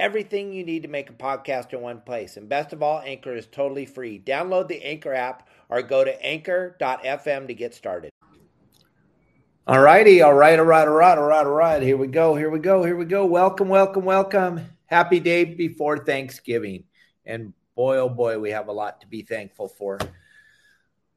everything you need to make a podcast in one place. And best of all, Anchor is totally free. Download the Anchor app or go to anchor.fm to get started. All righty, all right, all right, all right, all right, all right. Here we go, here we go, here we go. Welcome, welcome, welcome. Happy day before Thanksgiving. And boy, oh boy, we have a lot to be thankful for.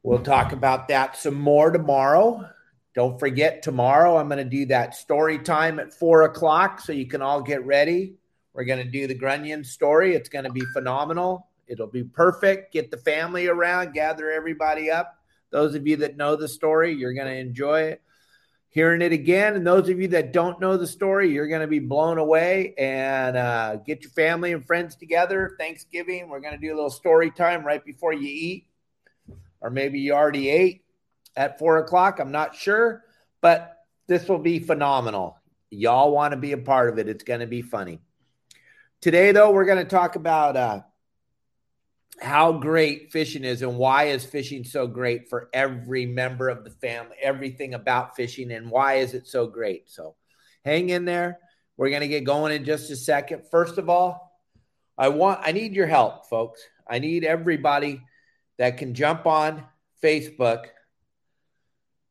We'll talk about that some more tomorrow. Don't forget, tomorrow I'm going to do that story time at four o'clock so you can all get ready. We're going to do the Grunion story. It's going to be phenomenal. It'll be perfect. Get the family around, gather everybody up. Those of you that know the story, you're going to enjoy it. Hearing it again. And those of you that don't know the story, you're going to be blown away and uh, get your family and friends together. Thanksgiving, we're going to do a little story time right before you eat or maybe you already ate at four o'clock. I'm not sure, but this will be phenomenal. Y'all want to be a part of it. It's going to be funny. Today, though, we're going to talk about uh, how great fishing is and why is fishing so great for every member of the family, everything about fishing, and why is it so great. So hang in there. We're going to get going in just a second. First of all, I want I need your help, folks. I need everybody that can jump on Facebook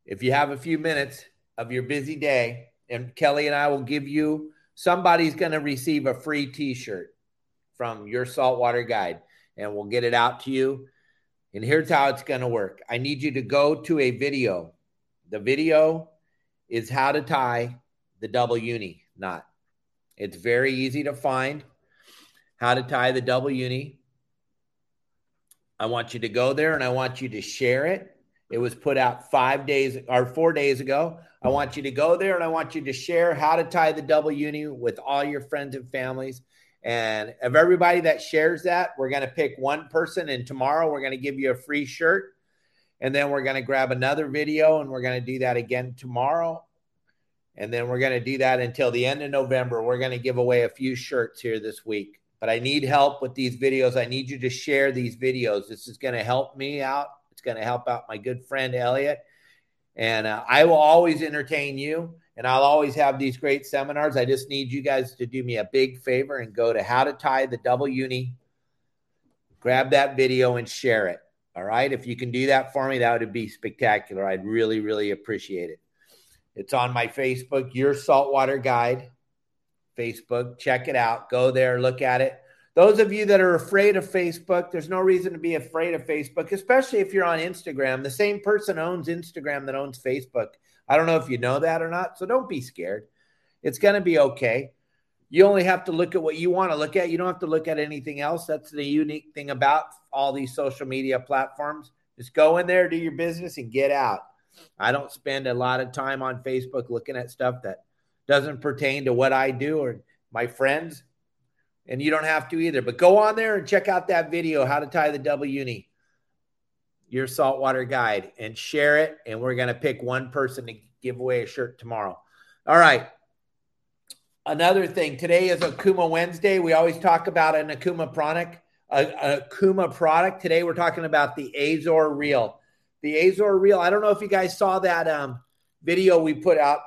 if you have a few minutes of your busy day, and Kelly and I will give you somebody's going to receive a free t shirt from your saltwater guide, and we'll get it out to you. And here's how it's going to work I need you to go to a video. The video is how to tie the double uni knot. It's very easy to find how to tie the double uni. I want you to go there and I want you to share it. It was put out five days or four days ago. I want you to go there and I want you to share how to tie the double uni with all your friends and families. And of everybody that shares that, we're going to pick one person. And tomorrow we're going to give you a free shirt. And then we're going to grab another video and we're going to do that again tomorrow. And then we're going to do that until the end of November. We're going to give away a few shirts here this week but I need help with these videos. I need you to share these videos. This is going to help me out. It's going to help out my good friend Elliot. And uh, I will always entertain you and I'll always have these great seminars. I just need you guys to do me a big favor and go to how to tie the double uni, grab that video and share it. All right. If you can do that for me, that would be spectacular. I'd really, really appreciate it. It's on my Facebook, Your Saltwater Guide. Facebook. Check it out. Go there, look at it. Those of you that are afraid of Facebook, there's no reason to be afraid of Facebook, especially if you're on Instagram. The same person owns Instagram that owns Facebook. I don't know if you know that or not. So don't be scared. It's going to be okay. You only have to look at what you want to look at. You don't have to look at anything else. That's the unique thing about all these social media platforms. Just go in there, do your business, and get out. I don't spend a lot of time on Facebook looking at stuff that doesn't pertain to what I do or my friends. And you don't have to either. But go on there and check out that video, How to Tie the Double Uni, your saltwater guide, and share it. And we're going to pick one person to give away a shirt tomorrow. All right. Another thing, today is Okuma Wednesday. We always talk about an Okuma product. A, a Kuma product. Today we're talking about the Azor Reel. The Azor Reel. I don't know if you guys saw that um, video we put out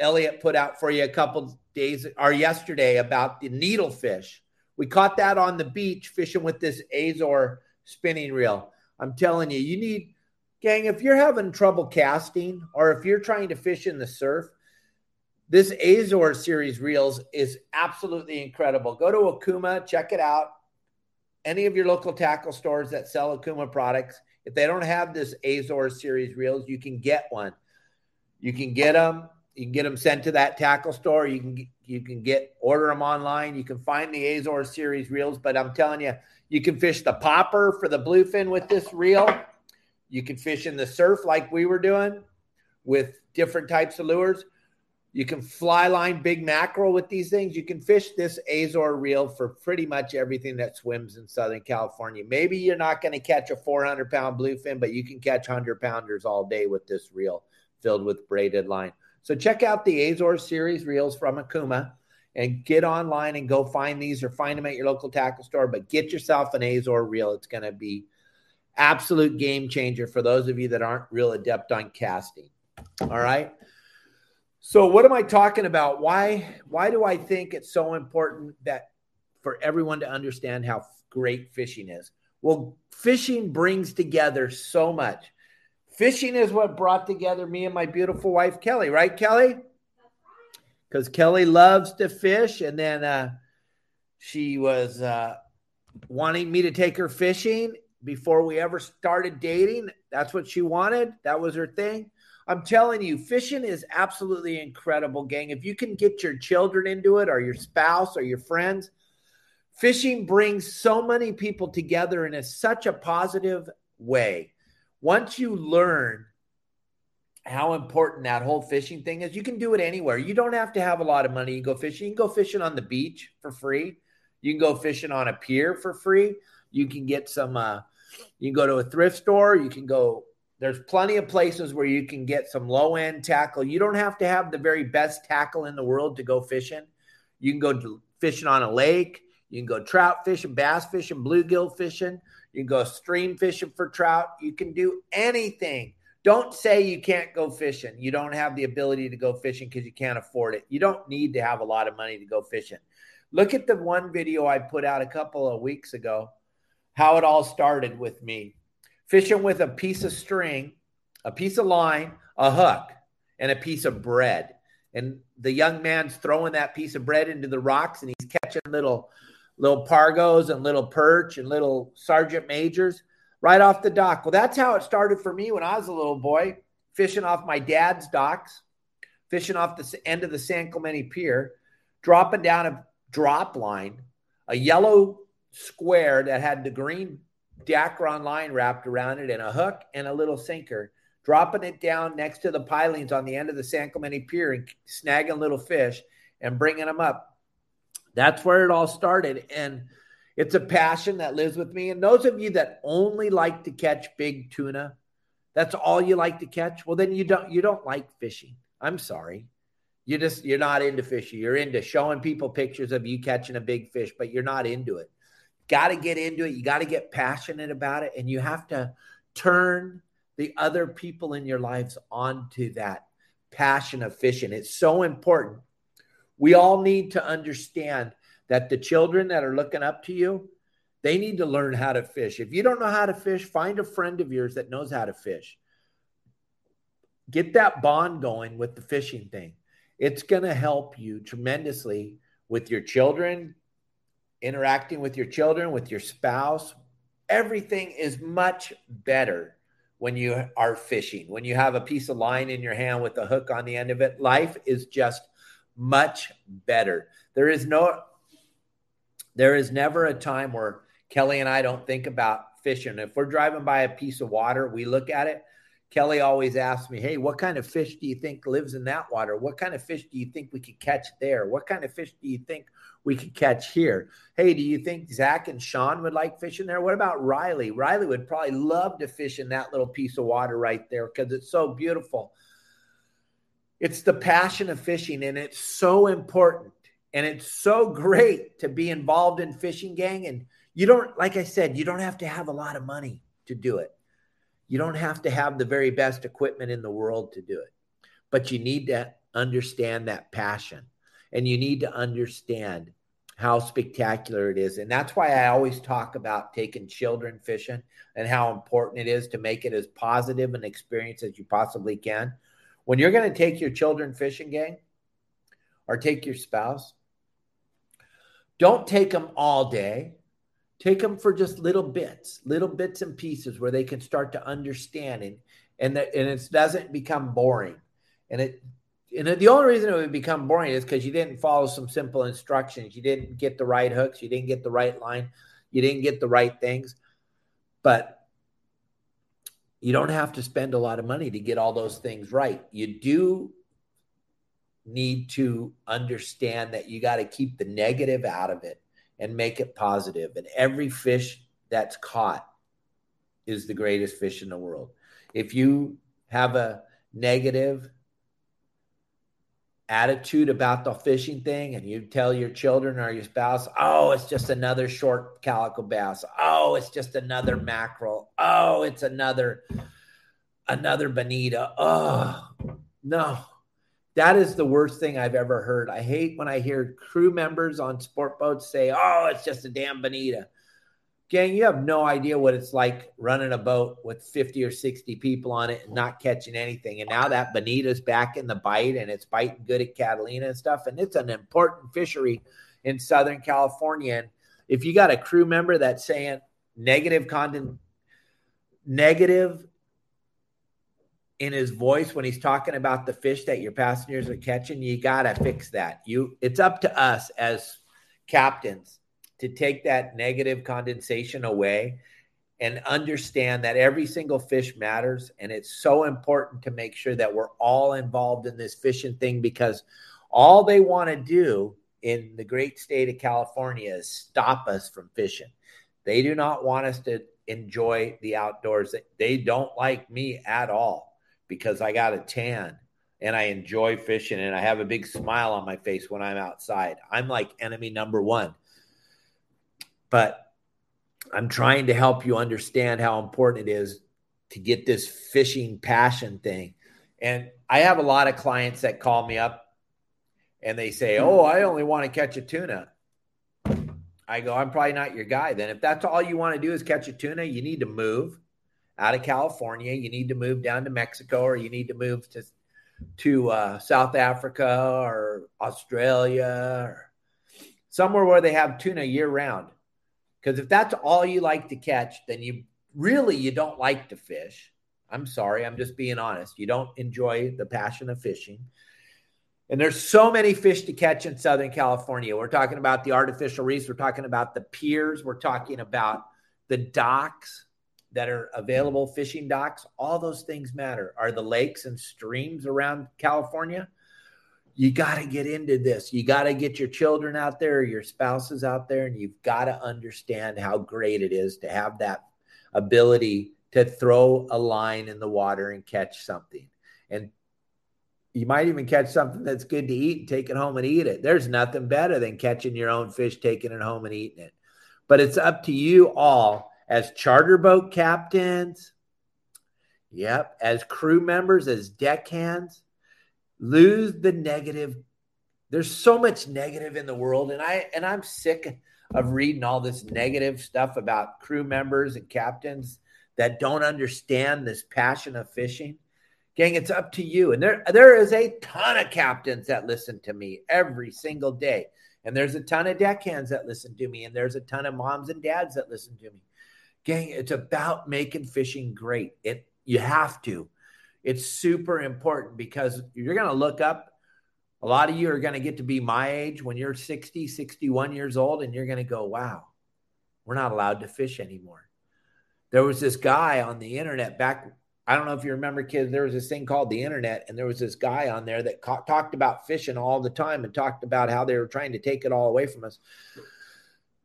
Elliot put out for you a couple days or yesterday about the needlefish. We caught that on the beach fishing with this Azor spinning reel. I'm telling you, you need, gang, if you're having trouble casting or if you're trying to fish in the surf, this Azor series reels is absolutely incredible. Go to Okuma, check it out. Any of your local tackle stores that sell Okuma products, if they don't have this Azor series reels, you can get one. You can get them. You can get them sent to that tackle store. You can you can get order them online. You can find the Azor series reels. But I'm telling you, you can fish the popper for the bluefin with this reel. You can fish in the surf like we were doing with different types of lures. You can fly line big mackerel with these things. You can fish this Azor reel for pretty much everything that swims in Southern California. Maybe you're not going to catch a 400 pound bluefin, but you can catch 100 pounders all day with this reel filled with braided line. So check out the Azor series reels from Okuma and get online and go find these or find them at your local tackle store. But get yourself an Azor reel. It's going to be absolute game changer for those of you that aren't real adept on casting. All right. So what am I talking about? Why why do I think it's so important that for everyone to understand how great fishing is? Well, fishing brings together so much. Fishing is what brought together me and my beautiful wife Kelly, right, Kelly? Because Kelly loves to fish, and then uh, she was uh, wanting me to take her fishing before we ever started dating. That's what she wanted. That was her thing. I'm telling you, fishing is absolutely incredible, gang. If you can get your children into it, or your spouse, or your friends, fishing brings so many people together in a, such a positive way. Once you learn how important that whole fishing thing is, you can do it anywhere. You don't have to have a lot of money. You go fishing. You can go fishing on the beach for free. You can go fishing on a pier for free. You can get some. Uh, you can go to a thrift store. You can go there's plenty of places where you can get some low end tackle. You don't have to have the very best tackle in the world to go fishing. You can go fishing on a lake. You can go trout fishing, bass fishing, bluegill fishing. You can go stream fishing for trout. You can do anything. Don't say you can't go fishing. You don't have the ability to go fishing because you can't afford it. You don't need to have a lot of money to go fishing. Look at the one video I put out a couple of weeks ago, how it all started with me fishing with a piece of string, a piece of line, a hook, and a piece of bread. And the young man's throwing that piece of bread into the rocks and he's catching little little pargos and little perch and little sergeant majors right off the dock. Well, that's how it started for me when I was a little boy, fishing off my dad's docks, fishing off the end of the San Clemente Pier, dropping down a drop line, a yellow square that had the green Dacron line wrapped around it and a hook and a little sinker, dropping it down next to the pilings on the end of the San Clemente Pier and snagging little fish and bringing them up. That's where it all started. And it's a passion that lives with me. And those of you that only like to catch big tuna, that's all you like to catch. Well, then you don't you don't like fishing. I'm sorry. You just you're not into fishing. You're into showing people pictures of you catching a big fish, but you're not into it got to get into it. You got to get passionate about it. And you have to turn the other people in your lives onto that passion of fishing. It's so important. We all need to understand that the children that are looking up to you, they need to learn how to fish. If you don't know how to fish, find a friend of yours that knows how to fish. Get that bond going with the fishing thing. It's going to help you tremendously with your children, interacting with your children, with your spouse. Everything is much better when you are fishing. When you have a piece of line in your hand with a hook on the end of it, life is just much better. There is no there is never a time where Kelly and I don't think about fishing. If we're driving by a piece of water, we look at it. Kelly always asks me, Hey, what kind of fish do you think lives in that water? What kind of fish do you think we could catch there? What kind of fish do you think we could catch here. Hey, do you think Zach and Sean would like fishing there? What about Riley? Riley would probably love to fish in that little piece of water right there because it's so beautiful. It's the passion of fishing, and it's so important. And it's so great to be involved in fishing gang. And you don't, like I said, you don't have to have a lot of money to do it. You don't have to have the very best equipment in the world to do it, but you need to understand that passion and you need to understand how spectacular it is. And that's why I always talk about taking children fishing and how important it is to make it as positive an experience as you possibly can. When you're going to take your children fishing, gang, or take your spouse, don't take them all day. take them for just little bits, little bits and pieces where they can start to understand and and that and it doesn't become boring. And it and the only reason it would become boring is because you didn't follow some simple instructions. You didn't get the right hooks. You didn't get the right line. You didn't get the right things. But you don't have to spend a lot of money to get all those things right. You do need to understand that you got to keep the negative out of it and make it positive. And every fish that's caught is the greatest fish in the world. If you have a negative attitude about the fishing thing and you tell your children or your spouse, oh, it's just another short calico bass. Oh, it's just another mackerel. Oh, it's another another bonita. Oh, no. That is the worst thing I've ever heard. I hate when I hear crew members on sport boats say, oh, it's just a damn bonita. Gang, you have no idea what it's like running a boat with 50 or 60 people on it and not catching anything. And now that bonita's back in the bite and it's biting good at Catalina and stuff. And it's an important fishery in Southern California. And if you got a crew member that's saying negative content, negative in his voice when he's talking about the fish that your passengers are catching, you got to fix that. You, it's up to us as captains to take that negative condensation away and understand that every single fish matters. And it's so important to make sure that we're all involved in this fishing thing because all they want to do in the great state of California is stop us from fishing. They do not want us to enjoy the outdoors. They don't like me at all because I got a tan and I enjoy fishing and I have a big smile on my face when I'm outside. I'm like enemy number one but I'm trying to help you understand how important it is to get this fishing passion thing. And I have a lot of clients that call me up and they say, Oh, I only want to catch a tuna. I go, I'm probably not your guy. Then, if that's all you want to do is catch a tuna, you need to move out of California. You need to move down to Mexico or you need to move to, to uh, South Africa or Australia or somewhere where they have tuna year round. Because if that's all you like to catch, then you really you don't like to fish. I'm sorry, I'm just being honest. You don't enjoy the passion of fishing. And there's so many fish to catch in Southern California. We're talking about the artificial reefs, we're talking about the piers, we're talking about the docks that are available, fishing docks. All those things matter. Are the lakes and streams around California? You got to get into this. You got to get your children out there, your spouses out there, and you've got to understand how great it is to have that ability to throw a line in the water and catch something. And you might even catch something that's good to eat and take it home and eat it. There's nothing better than catching your own fish, taking it home and eating it. But it's up to you all as charter boat captains, yep, as crew members, as deckhands lose the negative. There's so much negative in the world and i and i'm sick of reading all this negative stuff about crew members and captains that don't understand this passion of fishing. Gang it's up to you. And there there is a ton of captains that listen to me every single day. And there's a ton of deckhands that listen to me. And there's a ton of moms and dads that listen to me. Gang it's about making fishing great. It you have to it's super important because you're going to look up. A lot of you are going to get to be my age when you're 60, 61 years old, and you're going to go, wow, we're not allowed to fish anymore. There was this guy on the internet back. I don't know if you remember, kids, there was this thing called the internet, and there was this guy on there that ca- talked about fishing all the time and talked about how they were trying to take it all away from us.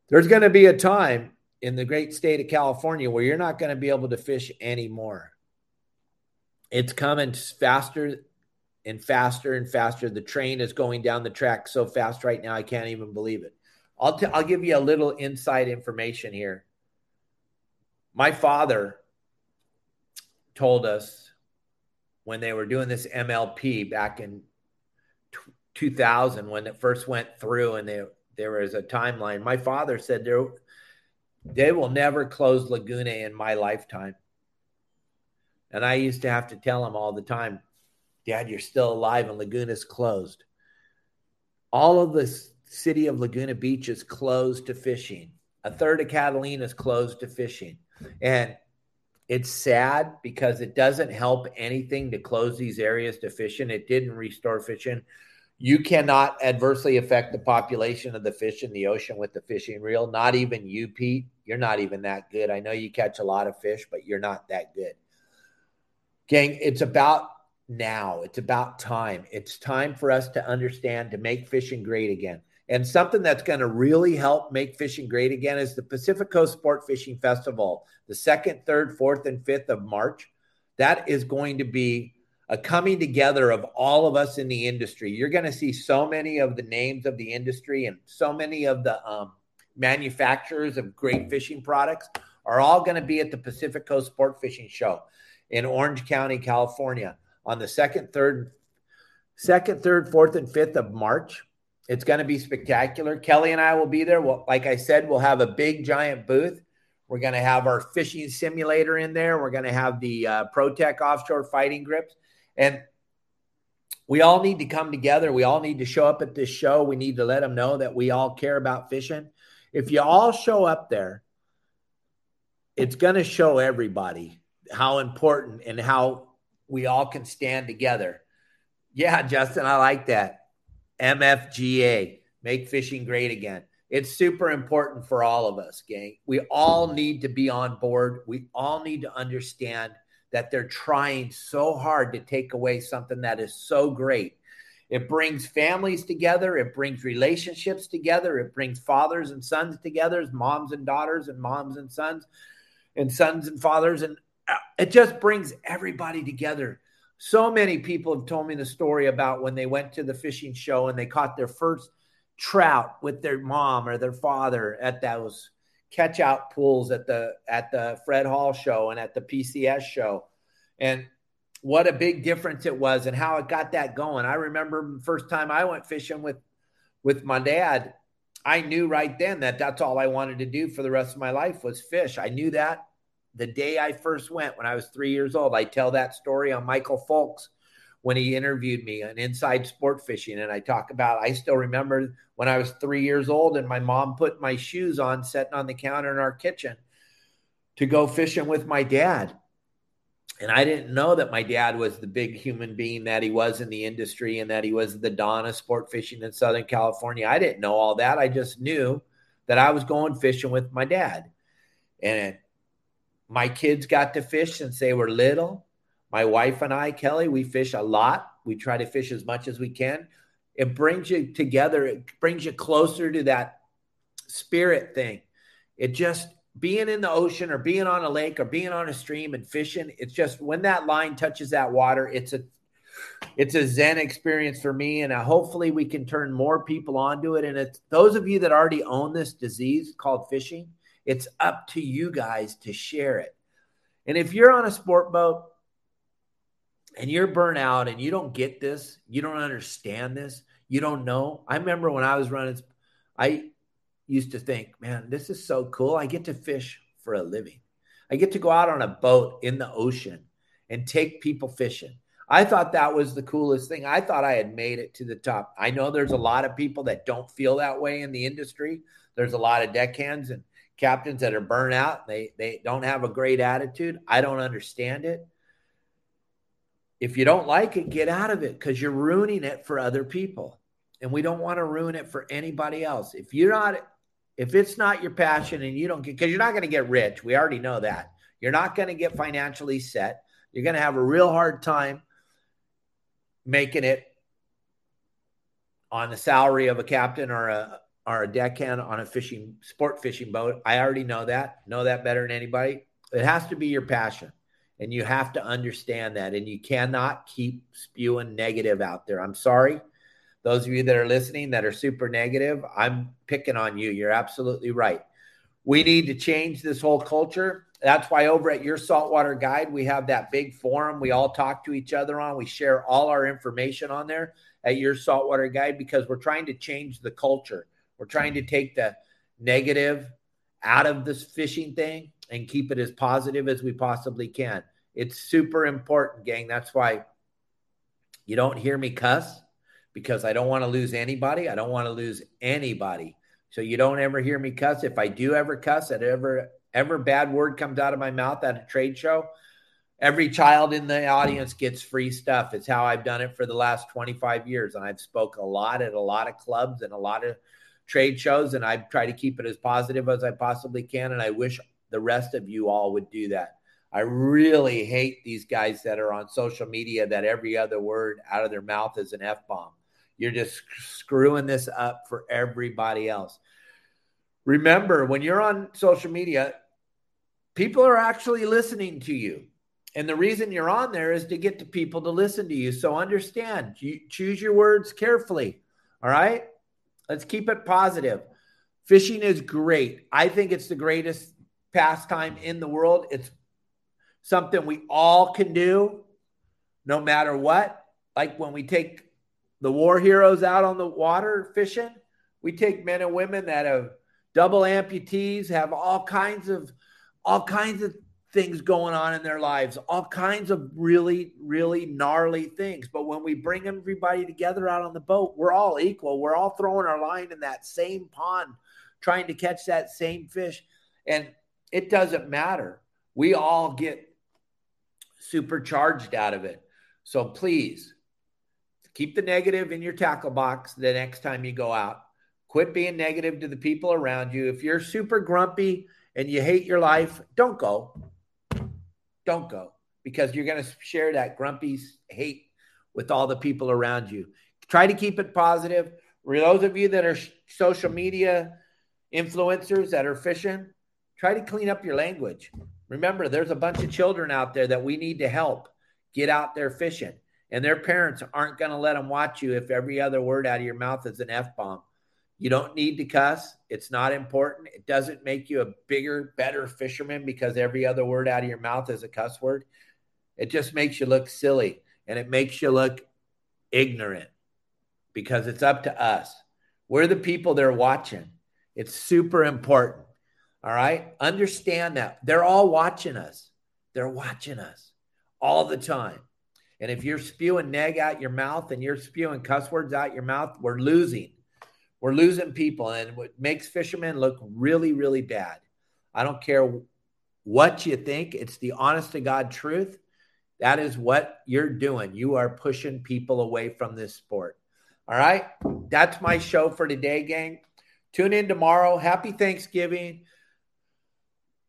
There's going to be a time in the great state of California where you're not going to be able to fish anymore it's coming faster and faster and faster. The train is going down the track so fast right now, I can't even believe it. I'll, t- I'll give you a little inside information here. My father told us when they were doing this MLP back in t- 2000 when it first went through and they, there was a timeline. My father said there, they will never close Laguna in my lifetime. And I used to have to tell him all the time, Dad, you're still alive and Laguna's closed. All of the city of Laguna Beach is closed to fishing A third of Catalina is closed to fishing. And it's sad because it doesn't help anything to close these areas to fishing. It didn't restore fishing. You cannot adversely affect the population of the fish in the ocean with the fishing reel. Not even you, Pete. You're not even that good. I know you catch a lot of fish, but you're not that good. Gang, it's about now. It's about time. It's time for us to understand to make fishing great again. And something that's going to really help make fishing great again is the Pacific Coast Sport Fishing Festival, the second, third, fourth, and fifth of March. That is going to be a coming together of all of us in the industry. You're going to see so many of the names of the industry and so many of the um, manufacturers of great fishing products are all going to be at the Pacific Coast Sport Fishing Show in Orange County, California on the second, third, second, third, fourth, and fifth of March. It's going to be spectacular. Kelly and I will be there. Well, like I said, we'll have a big giant booth. We're going to have our fishing simulator in there. We're going to have the uh, ProTech offshore fighting grips. And we all need to come together. We all need to show up at this show. We need to let them know that we all care about fishing. If you all show up there, it's going to show everybody how important and how we all can stand together. Yeah, Justin, I like that. MFGA, make fishing great again. It's super important for all of us, gang. We all need to be on board. We all need to understand that they're trying so hard to take away something that is so great. It brings families together, it brings relationships together, it brings fathers and sons together, moms and daughters, and moms and sons, and sons and fathers. And Uh, it just brings everybody together. So many people have told me the story about when they went to the fishing show and they caught their first trout with their mom or their father at those catch out pools at the at the Fred Hall show and at the PCS show. And what a big difference it was and how it got that going. I remember the first time I went fishing with with my dad, I knew right then that that's all I wanted to do for the rest of my life was fish. I knew that the day I first went when I was three years old. I tell that story on Michael Folks when he interviewed me on Inside Sport Fishing. And I talk about, I still remember when I was three years old and my mom put my shoes on, sitting on the counter in our kitchen to go fishing with my dad. And I didn't know that my dad was the big human being that he was in the industry and that he was the Don of sport fishing in Southern California. I didn't know all that. I just knew that I was going fishing with my dad. And my kids got to fish since they were little. My wife and I, Kelly, we fish a lot. We try to fish as much as we can. It brings you together, it brings you closer to that spirit thing. It just being in the ocean or being on a lake or being on a stream and fishing, it's just when that line touches that water, it's a it's a zen experience for me and uh, hopefully we can turn more people onto it and it's those of you that already own this disease called fishing it's up to you guys to share it. And if you're on a sport boat and you're burnt out and you don't get this, you don't understand this, you don't know. I remember when I was running, I used to think, man, this is so cool. I get to fish for a living. I get to go out on a boat in the ocean and take people fishing. I thought that was the coolest thing. I thought I had made it to the top. I know there's a lot of people that don't feel that way in the industry. There's a lot of deckhands and captains that are burnt out. They they don't have a great attitude. I don't understand it. If you don't like it, get out of it because you're ruining it for other people. And we don't want to ruin it for anybody else. If you're not, if it's not your passion and you don't get, because you're not going to get rich. We already know that. You're not going to get financially set. You're going to have a real hard time making it on the salary of a captain or a are a deckhand on a fishing sport fishing boat. I already know that, know that better than anybody. It has to be your passion. And you have to understand that. And you cannot keep spewing negative out there. I'm sorry. Those of you that are listening that are super negative, I'm picking on you. You're absolutely right. We need to change this whole culture. That's why over at Your Saltwater Guide, we have that big forum we all talk to each other on. We share all our information on there at Your Saltwater Guide because we're trying to change the culture we're trying to take the negative out of this fishing thing and keep it as positive as we possibly can. It's super important, gang. That's why you don't hear me cuss because I don't want to lose anybody. I don't want to lose anybody So you don't ever hear me cuss. If I do ever cuss, at ever ever bad word comes out of my mouth at a trade show, every child in the audience gets free stuff. It's how I've done it for the last 25 years. And I've spoke a lot at a lot of clubs and a lot of trade shows. And I try to keep it as positive as I possibly can. And I wish the rest of you all would do that. I really hate these guys that are on social media that every other word out of their mouth is an F bomb. You're just screwing this up for everybody else. Remember, when you're on social media, people are actually listening to you. And the reason you're on there is to get to people to listen to you. So understand, you choose your words carefully. All right? Let's keep it positive. Fishing is great. I think it's the greatest pastime in the world. It's something we all can do no matter what. Like when we take the war heroes out on the water fishing, we take men and women that have double amputees, have all kinds of all kinds of things going on in their lives, all kinds of really, really gnarly things. But when we bring everybody together out on the boat, we're all equal. We're all throwing our line in that same pond, trying to catch that same fish. And it doesn't matter. We all get supercharged out of it. So please keep the negative in your tackle box the next time you go out. Quit being negative to the people around you. If you're super grumpy and you hate your life, don't go. Don't go because you're going to share that grumpy hate with all the people around you. Try to keep it positive. For those of you that are social media influencers that are fishing, try to clean up your language. Remember, there's a bunch of children out there that we need to help get out there fishing, and their parents aren't going to let them watch you if every other word out of your mouth is an F bomb. You don't need to cuss. It's not important. It doesn't make you a bigger, better fisherman because every other word out of your mouth is a cuss word. It just makes you look silly and it makes you look ignorant because it's up to us. We're the people they're watching. It's super important. All right. Understand that. They're all watching us. They're watching us all the time. And if you're spewing neg out your mouth and you're spewing cuss words out your mouth, we're losing. We're losing people. And what makes fishermen look really, really bad. I don't care what you think, it's the honest to God truth. That is what you're doing. You are pushing people away from this sport. All right. That's my show for today, gang. Tune in tomorrow. Happy Thanksgiving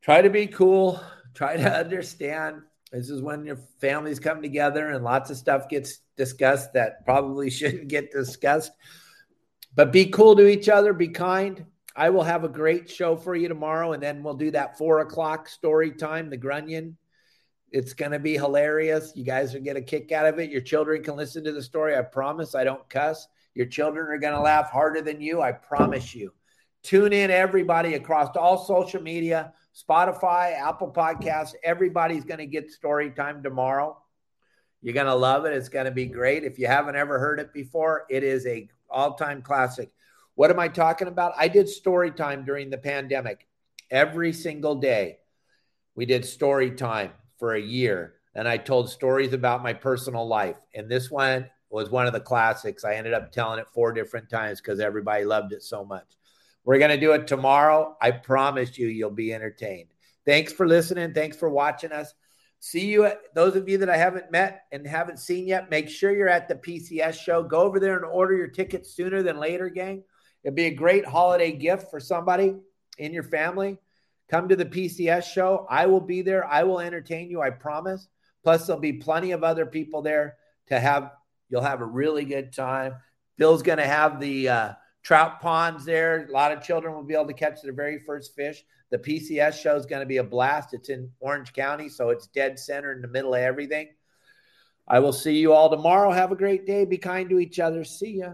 try to be cool, try to understand. This is when your families come together and lots of stuff gets discussed that probably shouldn't get discussed. But be cool to each other, be kind. I will have a great show for you tomorrow, and then we'll do that four o'clock story time, the Grunion. It's going to be hilarious. You guys will get a kick out of it. Your children can listen to the story. I promise I don't cuss. Your children are going to laugh harder than you. I promise you. Tune in, everybody, across all social media. Spotify, Apple Podcasts, everybody's going to get story time tomorrow. You're going to love it. It's going to be great. If you haven't ever heard it before, it is a all-time classic. What am I talking about? I did story time during the pandemic. Every single day, we did story time for a year, and I told stories about my personal life. And this one was one of the classics. I ended up telling it four different times because everybody loved it so much. We're going to do it tomorrow. I promise you, you'll be entertained. Thanks for listening. Thanks for watching us. See you, at, those of you that I haven't met and haven't seen yet, make sure you're at the PCS show. Go over there and order your tickets sooner than later, gang. It'd be a great holiday gift for somebody in your family. Come to the PCS show. I will be there. I will entertain you, I promise. Plus, there'll be plenty of other people there to have. You'll have a really good time. Bill's going to have the uh, trout ponds there. A lot of children will be able to catch their very first fish. The PCS show is going to be a blast. It's in Orange County, so it's dead center in the middle of everything. I will see you all tomorrow. Have a great day. Be kind to each other. See ya.